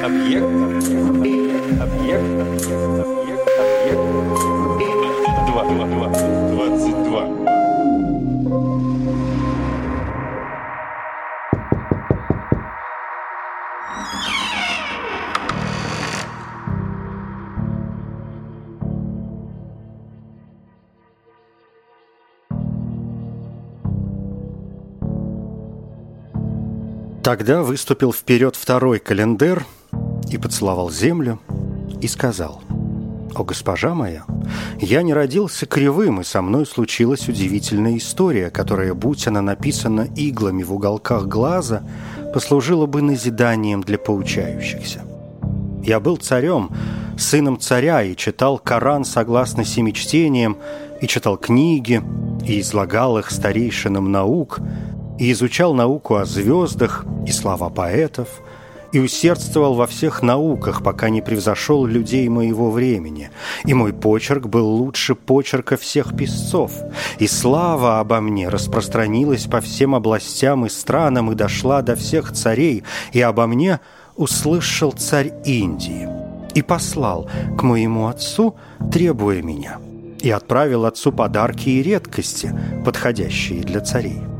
Объект. Объект. Объект. Объект. Объект. Два. Два. Два. Двадцать два. Тогда выступил вперед второй календар и поцеловал землю и сказал «О, госпожа моя, я не родился кривым, и со мной случилась удивительная история, которая, будь она написана иглами в уголках глаза, послужила бы назиданием для поучающихся. Я был царем, сыном царя, и читал Коран согласно семи чтениям, и читал книги, и излагал их старейшинам наук, и изучал науку о звездах и слова поэтов, и усердствовал во всех науках, пока не превзошел людей моего времени. И мой почерк был лучше почерка всех писцов. И слава обо мне распространилась по всем областям и странам и дошла до всех царей, и обо мне услышал царь Индии и послал к моему отцу, требуя меня, и отправил отцу подарки и редкости, подходящие для царей.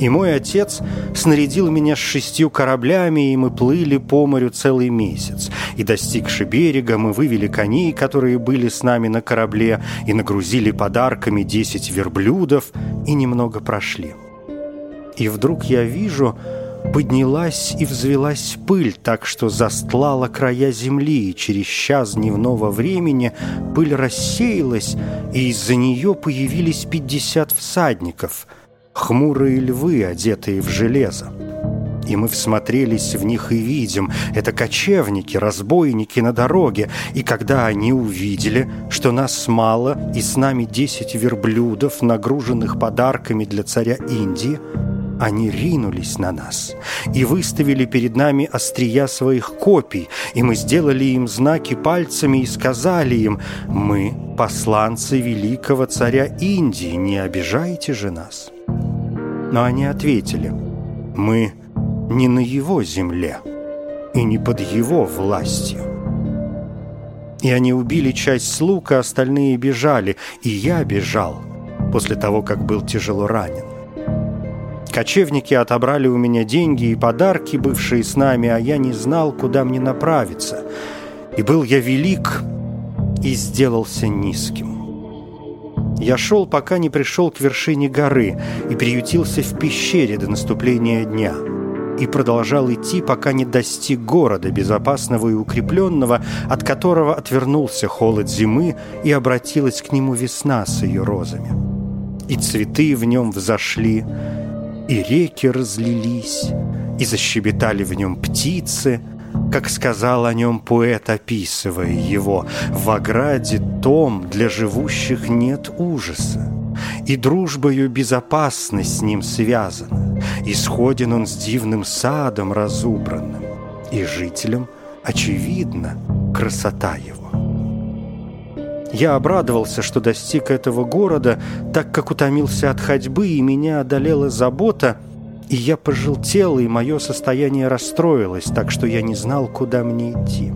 И мой отец снарядил меня с шестью кораблями, и мы плыли по морю целый месяц. И, достигши берега, мы вывели коней, которые были с нами на корабле, и нагрузили подарками десять верблюдов, и немного прошли. И вдруг я вижу, поднялась и взвелась пыль, так что застлала края земли, и через час дневного времени пыль рассеялась, и из-за нее появились пятьдесят всадников — хмурые львы, одетые в железо. И мы всмотрелись в них и видим, это кочевники, разбойники на дороге. И когда они увидели, что нас мало и с нами десять верблюдов, нагруженных подарками для царя Индии, они ринулись на нас и выставили перед нами острия своих копий, и мы сделали им знаки пальцами и сказали им, «Мы посланцы великого царя Индии, не обижайте же нас». Но они ответили, «Мы не на его земле и не под его властью». И они убили часть слуг, а остальные бежали, и я бежал после того, как был тяжело ранен. Кочевники отобрали у меня деньги и подарки, бывшие с нами, а я не знал, куда мне направиться. И был я велик и сделался низким. Я шел, пока не пришел к вершине горы и приютился в пещере до наступления дня. И продолжал идти, пока не достиг города, безопасного и укрепленного, от которого отвернулся холод зимы и обратилась к нему весна с ее розами. И цветы в нем взошли, и реки разлились, и защебетали в нем птицы, как сказал о нем поэт, описывая его, «В ограде том для живущих нет ужаса, и дружбою безопасность с ним связана, исходен он с дивным садом разубранным, и жителям очевидна красота его». Я обрадовался, что достиг этого города, так как утомился от ходьбы, и меня одолела забота, и я пожелтел, и мое состояние расстроилось, так что я не знал, куда мне идти.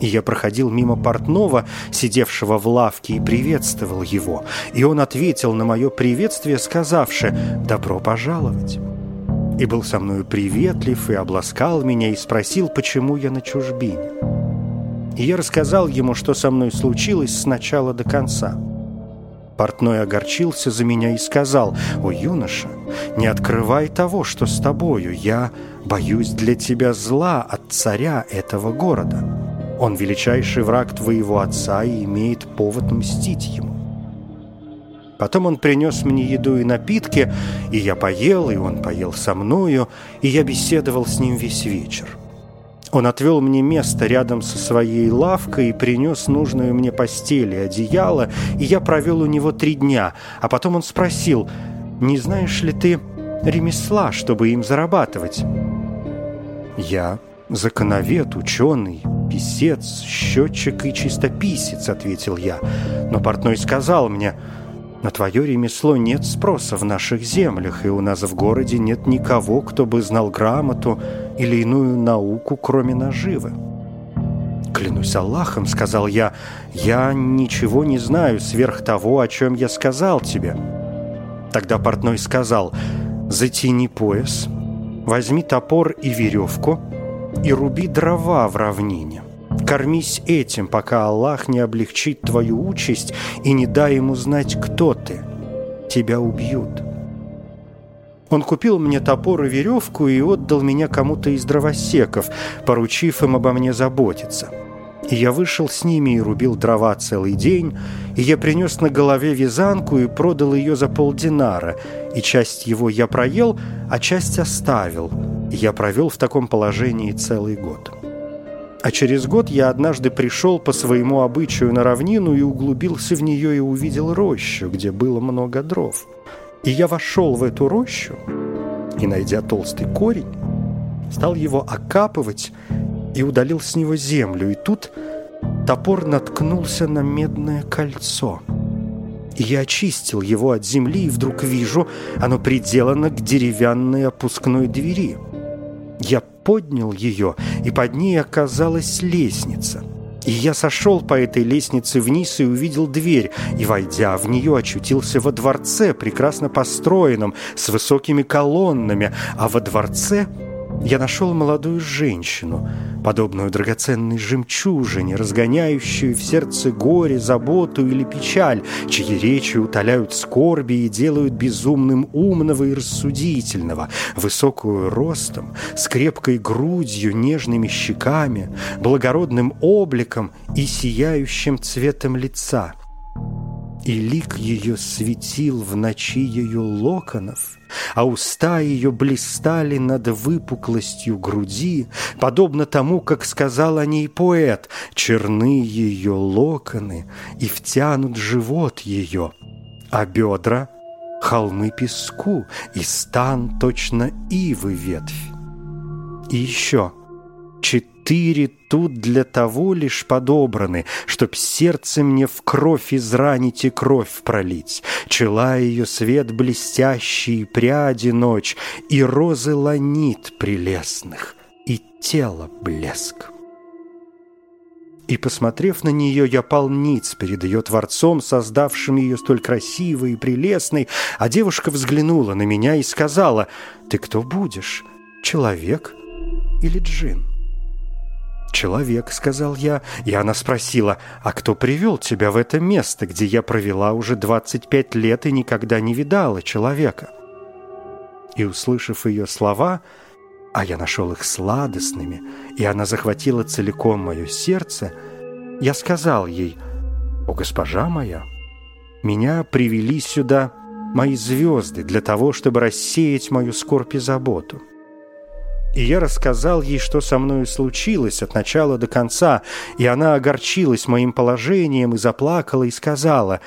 И я проходил мимо портного, сидевшего в лавке, и приветствовал его. И он ответил на мое приветствие, сказавши «Добро пожаловать». И был со мною приветлив, и обласкал меня, и спросил, почему я на чужбине. И я рассказал ему, что со мной случилось с начала до конца. Портной огорчился за меня и сказал, «О, юноша, не открывай того, что с тобою. Я боюсь для тебя зла от царя этого города. Он величайший враг твоего отца и имеет повод мстить ему». Потом он принес мне еду и напитки, и я поел, и он поел со мною, и я беседовал с ним весь вечер. Он отвел мне место рядом со своей лавкой и принес нужную мне постель и одеяло, и я провел у него три дня, а потом он спросил, «Не знаешь ли ты ремесла, чтобы им зарабатывать?» «Я законовед, ученый, писец, счетчик и чистописец», — ответил я. Но портной сказал мне, На твое ремесло нет спроса в наших землях, и у нас в городе нет никого, кто бы знал грамоту или иную науку, кроме наживы. «Клянусь Аллахом», — сказал я, — «я ничего не знаю сверх того, о чем я сказал тебе». Тогда портной сказал, «Затяни пояс, возьми топор и веревку и руби дрова в равнине. Кормись этим, пока Аллах не облегчит твою участь и не дай ему знать, кто ты. Тебя убьют». Он купил мне топор и веревку и отдал меня кому-то из дровосеков, поручив им обо мне заботиться. И я вышел с ними и рубил дрова целый день, и я принес на голове вязанку и продал ее за полдинара, и часть его я проел, а часть оставил, и я провел в таком положении целый год. А через год я однажды пришел по своему обычаю на равнину и углубился в нее и увидел рощу, где было много дров. И я вошел в эту рощу и, найдя толстый корень, стал его окапывать и удалил с него землю. И тут топор наткнулся на медное кольцо. И я очистил его от земли, и вдруг вижу, оно приделано к деревянной опускной двери. Я поднял ее, и под ней оказалась лестница – и я сошел по этой лестнице вниз и увидел дверь, и, войдя в нее, очутился во дворце, прекрасно построенном, с высокими колоннами, а во дворце я нашел молодую женщину, подобную драгоценной жемчужине, разгоняющую в сердце горе, заботу или печаль, чьи речи утоляют скорби и делают безумным умного и рассудительного, высокую ростом, с крепкой грудью, нежными щеками, благородным обликом и сияющим цветом лица – и лик ее светил в ночи ее локонов, а уста ее блистали над выпуклостью груди, подобно тому, как сказал о ней поэт, черны ее локоны и втянут живот ее, а бедра — холмы песку, и стан точно ивы ветвь. И еще четыре тут для того лишь подобраны, Чтоб сердце мне в кровь изранить и кровь пролить. Чела ее свет блестящий, пряди ночь, И розы ланит прелестных, и тело блеск. И, посмотрев на нее, я пал ниц перед ее Творцом, создавшим ее столь красивой и прелестной, а девушка взглянула на меня и сказала, «Ты кто будешь, человек или джин?» «Человек», — сказал я, и она спросила, «А кто привел тебя в это место, где я провела уже 25 лет и никогда не видала человека?» И, услышав ее слова, а я нашел их сладостными, и она захватила целиком мое сердце, я сказал ей, «О, госпожа моя, меня привели сюда мои звезды для того, чтобы рассеять мою скорбь и заботу» и я рассказал ей, что со мною случилось от начала до конца, и она огорчилась моим положением и заплакала и сказала,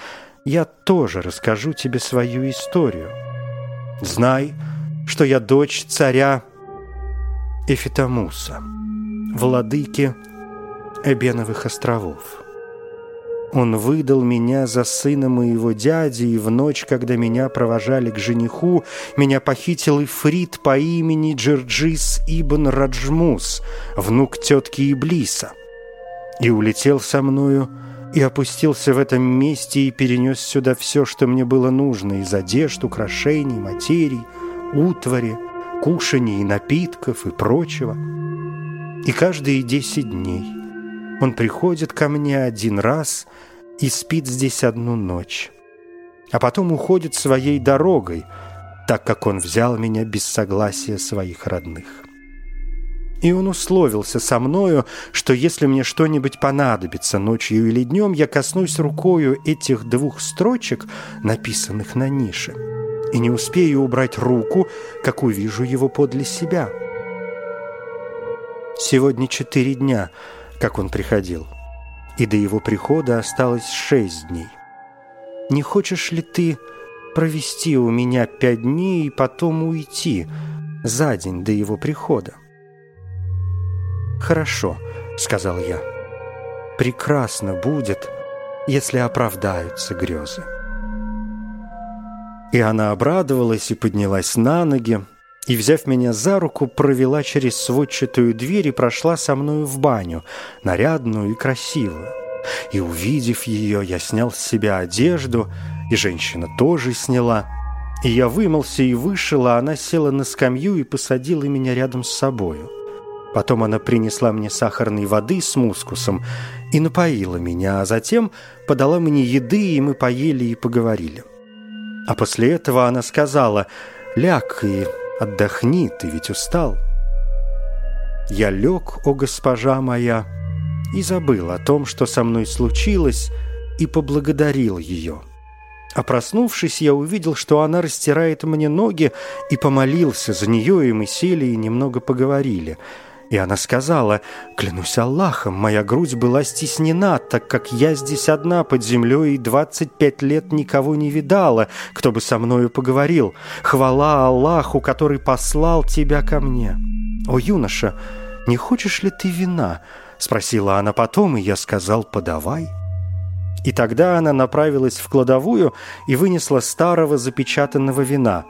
«Я тоже расскажу тебе свою историю. Знай, что я дочь царя Эфитамуса, владыки Эбеновых островов». Он выдал меня за сына моего дяди, и в ночь, когда меня провожали к жениху, меня похитил Ифрит по имени Джерджис Ибн Раджмус, внук тетки Иблиса, и улетел со мною, и опустился в этом месте и перенес сюда все, что мне было нужно, из одежд, украшений, материй, утвари, кушаний и напитков и прочего. И каждые десять дней он приходит ко мне один раз и спит здесь одну ночь, а потом уходит своей дорогой, так как он взял меня без согласия своих родных. И он условился со мною, что если мне что-нибудь понадобится ночью или днем, я коснусь рукою этих двух строчек, написанных на нише, и не успею убрать руку, как увижу его подле себя. Сегодня четыре дня — как он приходил, и до его прихода осталось шесть дней. Не хочешь ли ты провести у меня пять дней и потом уйти за день до его прихода? «Хорошо», — сказал я. «Прекрасно будет, если оправдаются грезы». И она обрадовалась и поднялась на ноги, и, взяв меня за руку, провела через сводчатую дверь и прошла со мною в баню, нарядную и красивую. И, увидев ее, я снял с себя одежду, и женщина тоже сняла. И я вымылся и вышел, а она села на скамью и посадила меня рядом с собою. Потом она принесла мне сахарной воды с мускусом и напоила меня, а затем подала мне еды, и мы поели и поговорили. А после этого она сказала «Ляг и отдохни, ты ведь устал». Я лег, о госпожа моя, и забыл о том, что со мной случилось, и поблагодарил ее. А проснувшись, я увидел, что она растирает мне ноги, и помолился за нее, и мы сели и немного поговорили – и она сказала, «Клянусь Аллахом, моя грудь была стеснена, так как я здесь одна под землей и двадцать пять лет никого не видала, кто бы со мною поговорил. Хвала Аллаху, который послал тебя ко мне». «О, юноша, не хочешь ли ты вина?» — спросила она потом, и я сказал, «Подавай». И тогда она направилась в кладовую и вынесла старого запечатанного вина.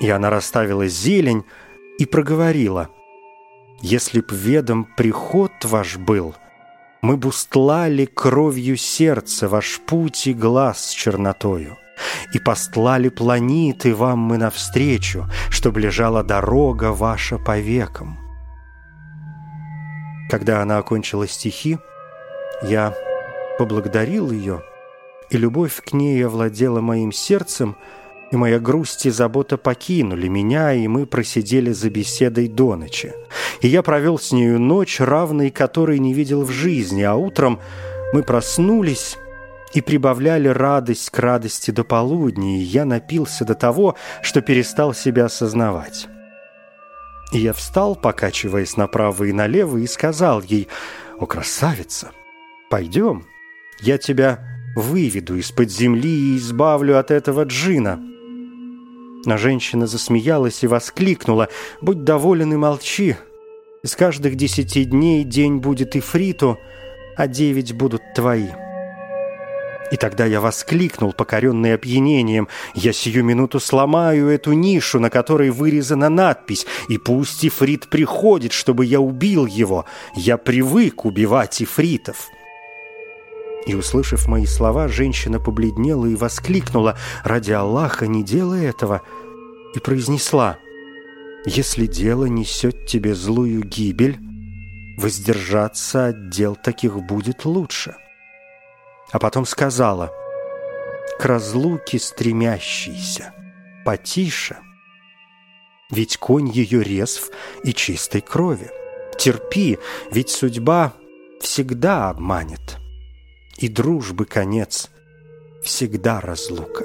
И она расставила зелень и проговорила — если б ведом приход ваш был, Мы б устлали кровью сердца Ваш путь и глаз с чернотою, И постлали планеты вам мы навстречу, Чтоб лежала дорога ваша по векам. Когда она окончила стихи, я поблагодарил ее, и любовь к ней овладела моим сердцем — и моя грусть и забота покинули меня, и мы просидели за беседой до ночи. И я провел с нею ночь, равной которой не видел в жизни, а утром мы проснулись и прибавляли радость к радости до полудня, и я напился до того, что перестал себя осознавать. И я встал, покачиваясь направо и налево, и сказал ей, «О, красавица, пойдем, я тебя выведу из-под земли и избавлю от этого джина». Женщина засмеялась и воскликнула «Будь доволен и молчи. Из каждых десяти дней день будет ифриту, а девять будут твои». И тогда я воскликнул, покоренный опьянением, «Я сию минуту сломаю эту нишу, на которой вырезана надпись, и пусть ифрит приходит, чтобы я убил его. Я привык убивать ифритов». И, услышав мои слова, женщина побледнела и воскликнула «Ради Аллаха, не делай этого!» и произнесла «Если дело несет тебе злую гибель, воздержаться от дел таких будет лучше». А потом сказала «К разлуке стремящийся, потише, ведь конь ее резв и чистой крови. Терпи, ведь судьба всегда обманет» и дружбы конец всегда разлука.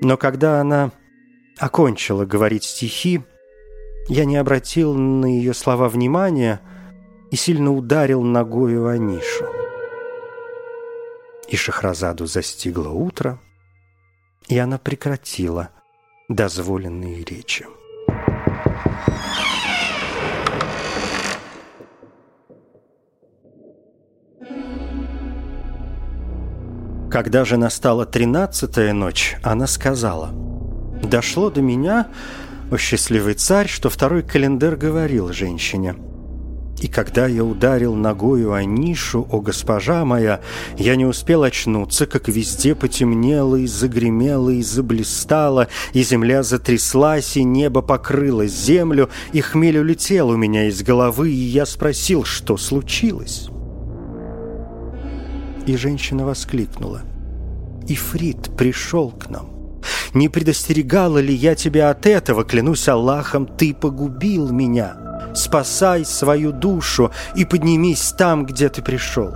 Но когда она окончила говорить стихи, я не обратил на ее слова внимания и сильно ударил ногою о нишу. И Шахразаду застигло утро, и она прекратила дозволенные речи. Когда же настала тринадцатая ночь, она сказала, «Дошло до меня, о счастливый царь, что второй календарь говорил женщине». И когда я ударил ногою о нишу, о госпожа моя, я не успел очнуться, как везде потемнело и загремело и заблистало, и земля затряслась, и небо покрыло землю, и хмель улетел у меня из головы, и я спросил, что случилось. И женщина воскликнула. «Ифрит пришел к нам. Не предостерегала ли я тебя от этого? Клянусь Аллахом, ты погубил меня. Спасай свою душу и поднимись там, где ты пришел».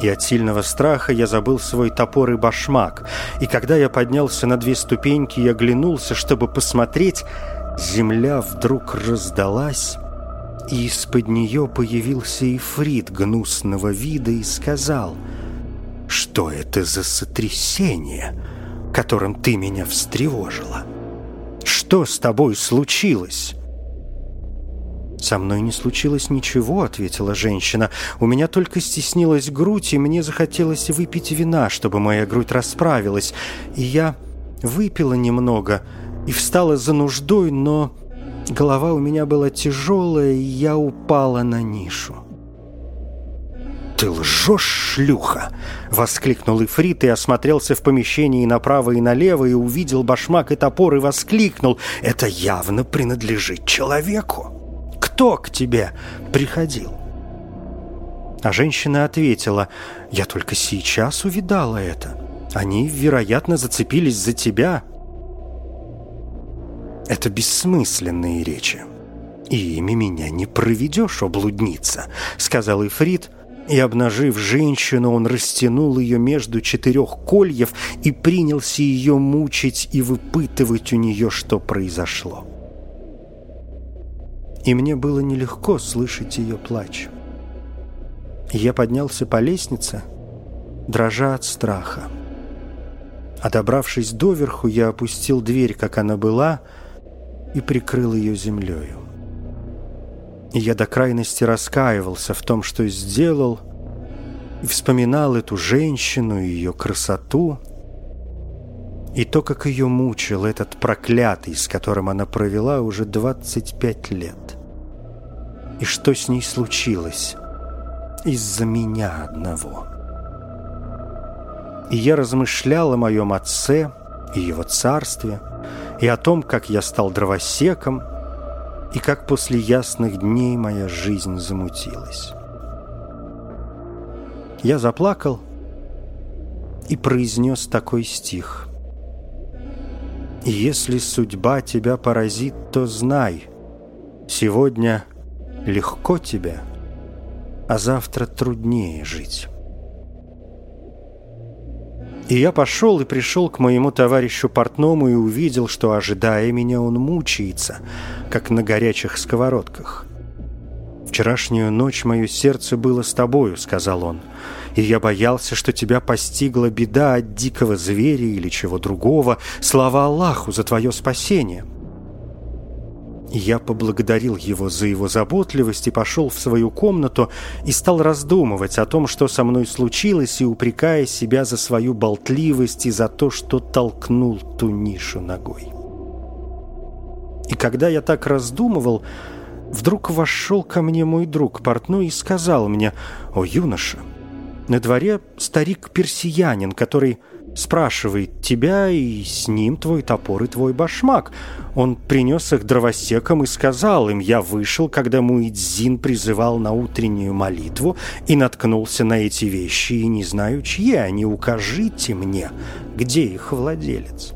И от сильного страха я забыл свой топор и башмак. И когда я поднялся на две ступеньки и оглянулся, чтобы посмотреть, земля вдруг раздалась, и из-под нее появился ифрит гнусного вида и сказал, «Что это за сотрясение, которым ты меня встревожила? Что с тобой случилось?» «Со мной не случилось ничего», — ответила женщина. «У меня только стеснилась грудь, и мне захотелось выпить вина, чтобы моя грудь расправилась. И я выпила немного и встала за нуждой, но голова у меня была тяжелая, и я упала на нишу. «Ты лжешь, шлюха!» — воскликнул Ифрит и осмотрелся в помещении направо и налево и увидел башмак и топор и воскликнул «Это явно принадлежит человеку! Кто к тебе приходил?» А женщина ответила «Я только сейчас увидала это. Они, вероятно, зацепились за тебя». Это бессмысленные речи. «И ими меня не проведешь, о блудница», — сказал Ифрит, — и, обнажив женщину, он растянул ее между четырех кольев и принялся ее мучить и выпытывать у нее, что произошло. И мне было нелегко слышать ее плач. Я поднялся по лестнице, дрожа от страха. А добравшись доверху, я опустил дверь, как она была, и прикрыл ее землею. И я до крайности раскаивался в том, что сделал, и вспоминал эту женщину и ее красоту, и то, как ее мучил этот проклятый, с которым она провела уже 25 лет. И что с ней случилось из-за меня одного. И я размышлял о моем отце и его царстве, и о том, как я стал дровосеком – и как после ясных дней моя жизнь замутилась. Я заплакал и произнес такой стих. «Если судьба тебя поразит, то знай, сегодня легко тебе, а завтра труднее жить». И я пошел и пришел к моему товарищу портному и увидел, что, ожидая меня, он мучается, как на горячих сковородках. «Вчерашнюю ночь мое сердце было с тобою», — сказал он, «и я боялся, что тебя постигла беда от дикого зверя или чего другого. Слава Аллаху за твое спасение!» Я поблагодарил его за его заботливость и пошел в свою комнату и стал раздумывать о том, что со мной случилось, и упрекая себя за свою болтливость и за то, что толкнул ту нишу ногой. И когда я так раздумывал, вдруг вошел ко мне мой друг портной и сказал мне, «О, юноша, на дворе старик-персиянин, который спрашивает тебя, и с ним твой топор и твой башмак. Он принес их дровосекам и сказал им, я вышел, когда Муидзин призывал на утреннюю молитву и наткнулся на эти вещи, и не знаю, чьи они, укажите мне, где их владелец.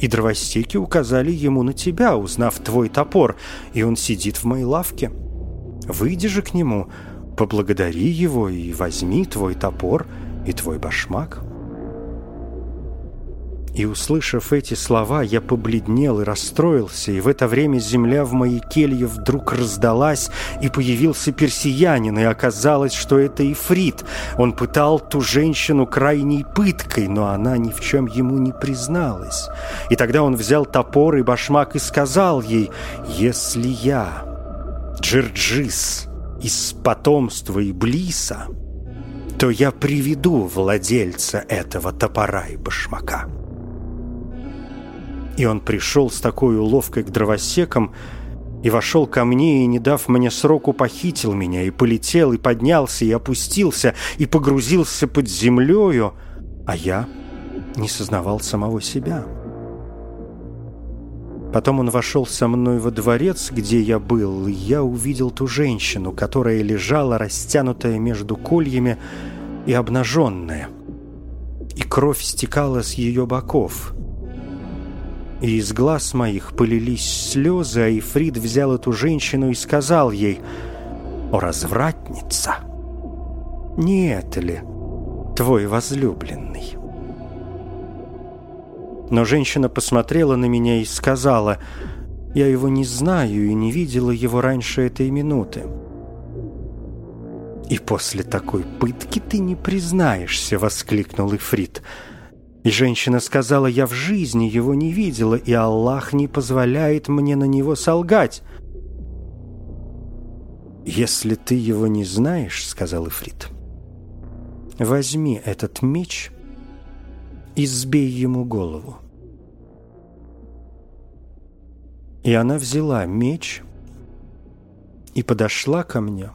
И дровосеки указали ему на тебя, узнав твой топор, и он сидит в моей лавке. Выйди же к нему, поблагодари его и возьми твой топор и твой башмак». И, услышав эти слова, я побледнел и расстроился, и в это время земля в моей келье вдруг раздалась, и появился персиянин, и оказалось, что это Ифрит. Он пытал ту женщину крайней пыткой, но она ни в чем ему не призналась. И тогда он взял топор и башмак и сказал ей, «Если я, Джирджис, из потомства Иблиса, то я приведу владельца этого топора и башмака». И он пришел с такой уловкой к дровосекам и вошел ко мне и, не дав мне сроку, похитил меня и полетел, и поднялся, и опустился, и погрузился под землею, а я не сознавал самого себя. Потом он вошел со мной во дворец, где я был, и я увидел ту женщину, которая лежала, растянутая между кольями и обнаженная, и кровь стекала с ее боков — и из глаз моих полились слезы, а Ифрит взял эту женщину и сказал ей, «О, развратница! Не это ли твой возлюбленный?» Но женщина посмотрела на меня и сказала, «Я его не знаю и не видела его раньше этой минуты». «И после такой пытки ты не признаешься!» — воскликнул Ифрит. И женщина сказала, я в жизни его не видела, и Аллах не позволяет мне на него солгать. «Если ты его не знаешь, — сказал Ифрит, — возьми этот меч и сбей ему голову». И она взяла меч и подошла ко мне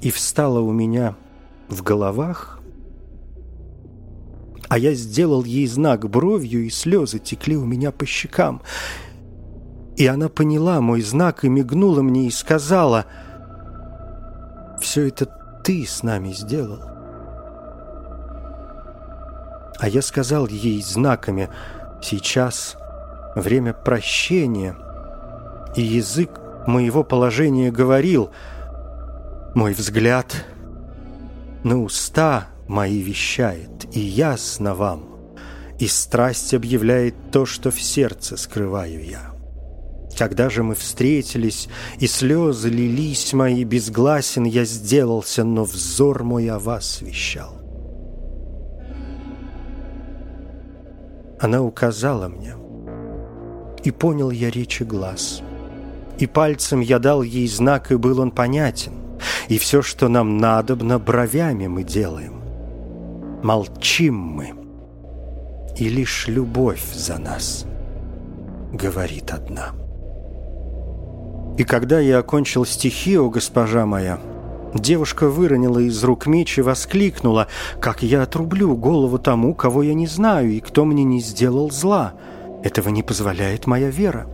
и встала у меня в головах, а я сделал ей знак бровью, и слезы текли у меня по щекам — и она поняла мой знак и мигнула мне и сказала, «Все это ты с нами сделал». А я сказал ей знаками, «Сейчас время прощения, и язык моего положения говорил, мой взгляд на уста мои вещает, и ясно вам, и страсть объявляет то, что в сердце скрываю я». Когда же мы встретились, и слезы лились мои, безгласен я сделался, но взор мой о вас вещал. Она указала мне, и понял я речи глаз. И пальцем я дал ей знак, и был он понятен. И все, что нам надобно, бровями мы делаем. Молчим мы, и лишь любовь за нас говорит одна. И когда я окончил стихи, о госпожа моя, девушка выронила из рук меч и воскликнула, как я отрублю голову тому, кого я не знаю и кто мне не сделал зла. Этого не позволяет моя вера.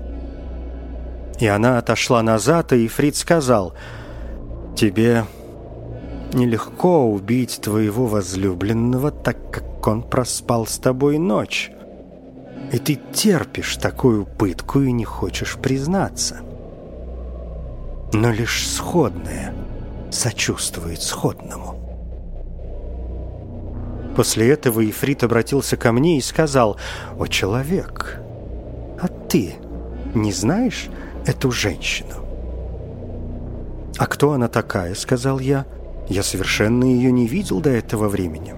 И она отошла назад, и Фрид сказал, «Тебе нелегко убить твоего возлюбленного, так как он проспал с тобой ночь. И ты терпишь такую пытку и не хочешь признаться» но лишь сходное сочувствует сходному. После этого Ифрит обратился ко мне и сказал, «О, человек, а ты не знаешь эту женщину?» «А кто она такая?» — сказал я. «Я совершенно ее не видел до этого времени».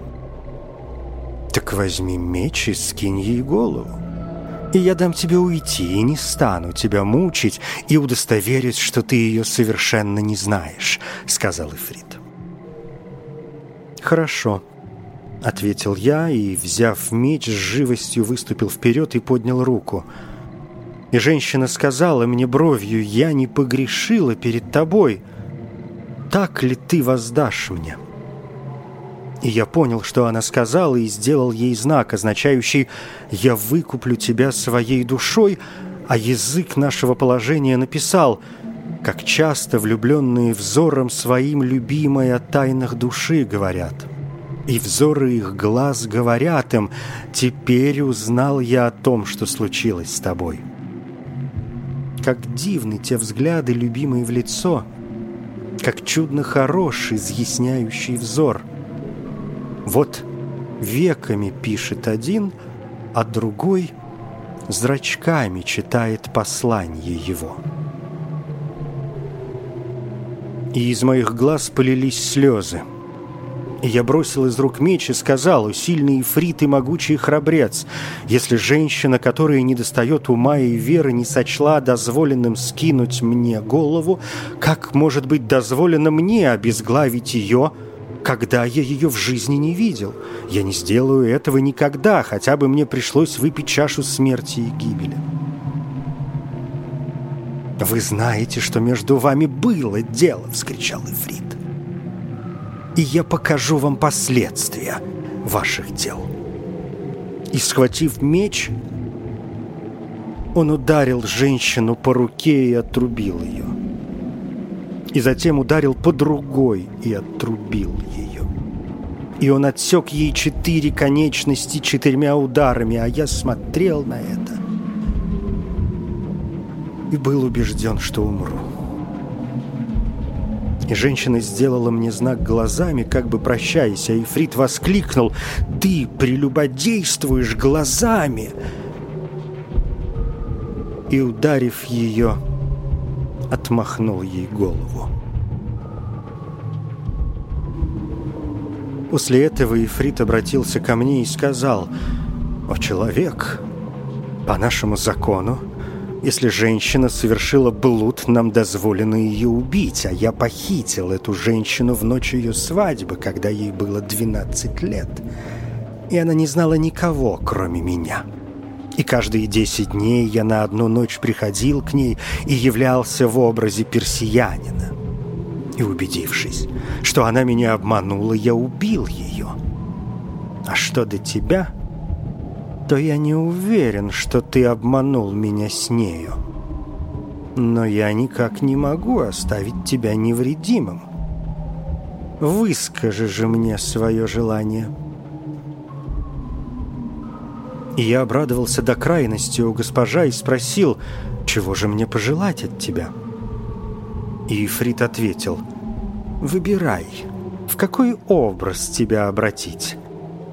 «Так возьми меч и скинь ей голову» и я дам тебе уйти, и не стану тебя мучить и удостоверюсь, что ты ее совершенно не знаешь», — сказал Ифрит. «Хорошо», — ответил я, и, взяв меч, с живостью выступил вперед и поднял руку. И женщина сказала мне бровью, «Я не погрешила перед тобой. Так ли ты воздашь мне?» И я понял, что она сказала, и сделал ей знак, означающий «Я выкуплю тебя своей душой», а язык нашего положения написал «Как часто влюбленные взором своим любимой о тайнах души говорят». И взоры их глаз говорят им «Теперь узнал я о том, что случилось с тобой». Как дивны те взгляды, любимые в лицо, как чудно хороший, изъясняющий взор – вот веками пишет один, а другой зрачками читает послание его. И из моих глаз полились слезы. Я бросил из рук меч и сказал, «О, сильный ифрит и могучий храбрец, если женщина, которая не достает ума и веры, не сочла дозволенным скинуть мне голову, как может быть дозволено мне обезглавить ее, — когда я ее в жизни не видел. Я не сделаю этого никогда, хотя бы мне пришлось выпить чашу смерти и гибели. «Вы знаете, что между вами было дело!» — вскричал Ифрит. «И я покажу вам последствия ваших дел». И, схватив меч, он ударил женщину по руке и отрубил ее и затем ударил по другой и отрубил ее. И он отсек ей четыре конечности четырьмя ударами, а я смотрел на это и был убежден, что умру. Женщина сделала мне знак глазами, как бы прощаясь, а Ифрит воскликнул «Ты прелюбодействуешь глазами!» И, ударив ее, отмахнул ей голову. После этого Ифрит обратился ко мне и сказал, «О, человек, по нашему закону Если женщина совершила блуд, нам дозволено ее убить, а я похитил эту женщину в ночь ее свадьбы, когда ей было 12 лет. И она не знала никого, кроме меня. И каждые десять дней я на одну ночь приходил к ней и являлся в образе персиянина. И убедившись, что она меня обманула, я убил ее. А что до тебя, то я не уверен, что ты обманул меня с нею. Но я никак не могу оставить тебя невредимым. Выскажи же мне свое желание». И я обрадовался до крайности у госпожа и спросил, чего же мне пожелать от тебя? И Фрид ответил, выбирай, в какой образ тебя обратить?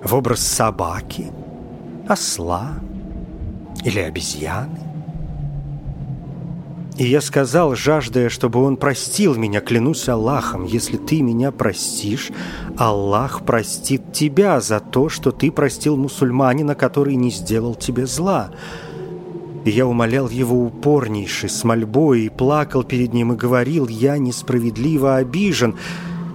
В образ собаки, осла или обезьяны? И я сказал, жаждая, чтобы он простил меня, клянусь Аллахом, если ты меня простишь, Аллах простит тебя за то, что ты простил мусульманина, который не сделал тебе зла. И я умолял его упорнейше, с мольбой, и плакал перед ним, и говорил, я несправедливо обижен.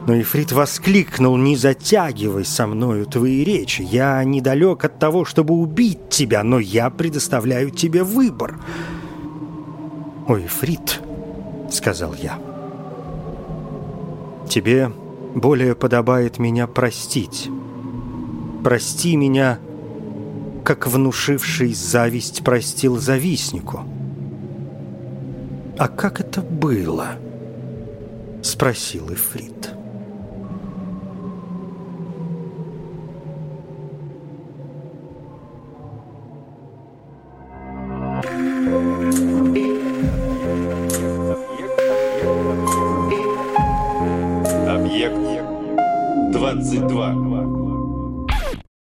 Но Ифрит воскликнул, не затягивай со мною твои речи. Я недалек от того, чтобы убить тебя, но я предоставляю тебе выбор». «Ой, Фрид», — сказал я, — «тебе более подобает меня простить. Прости меня, как внушивший зависть простил завистнику». «А как это было?» — спросил Ифрит.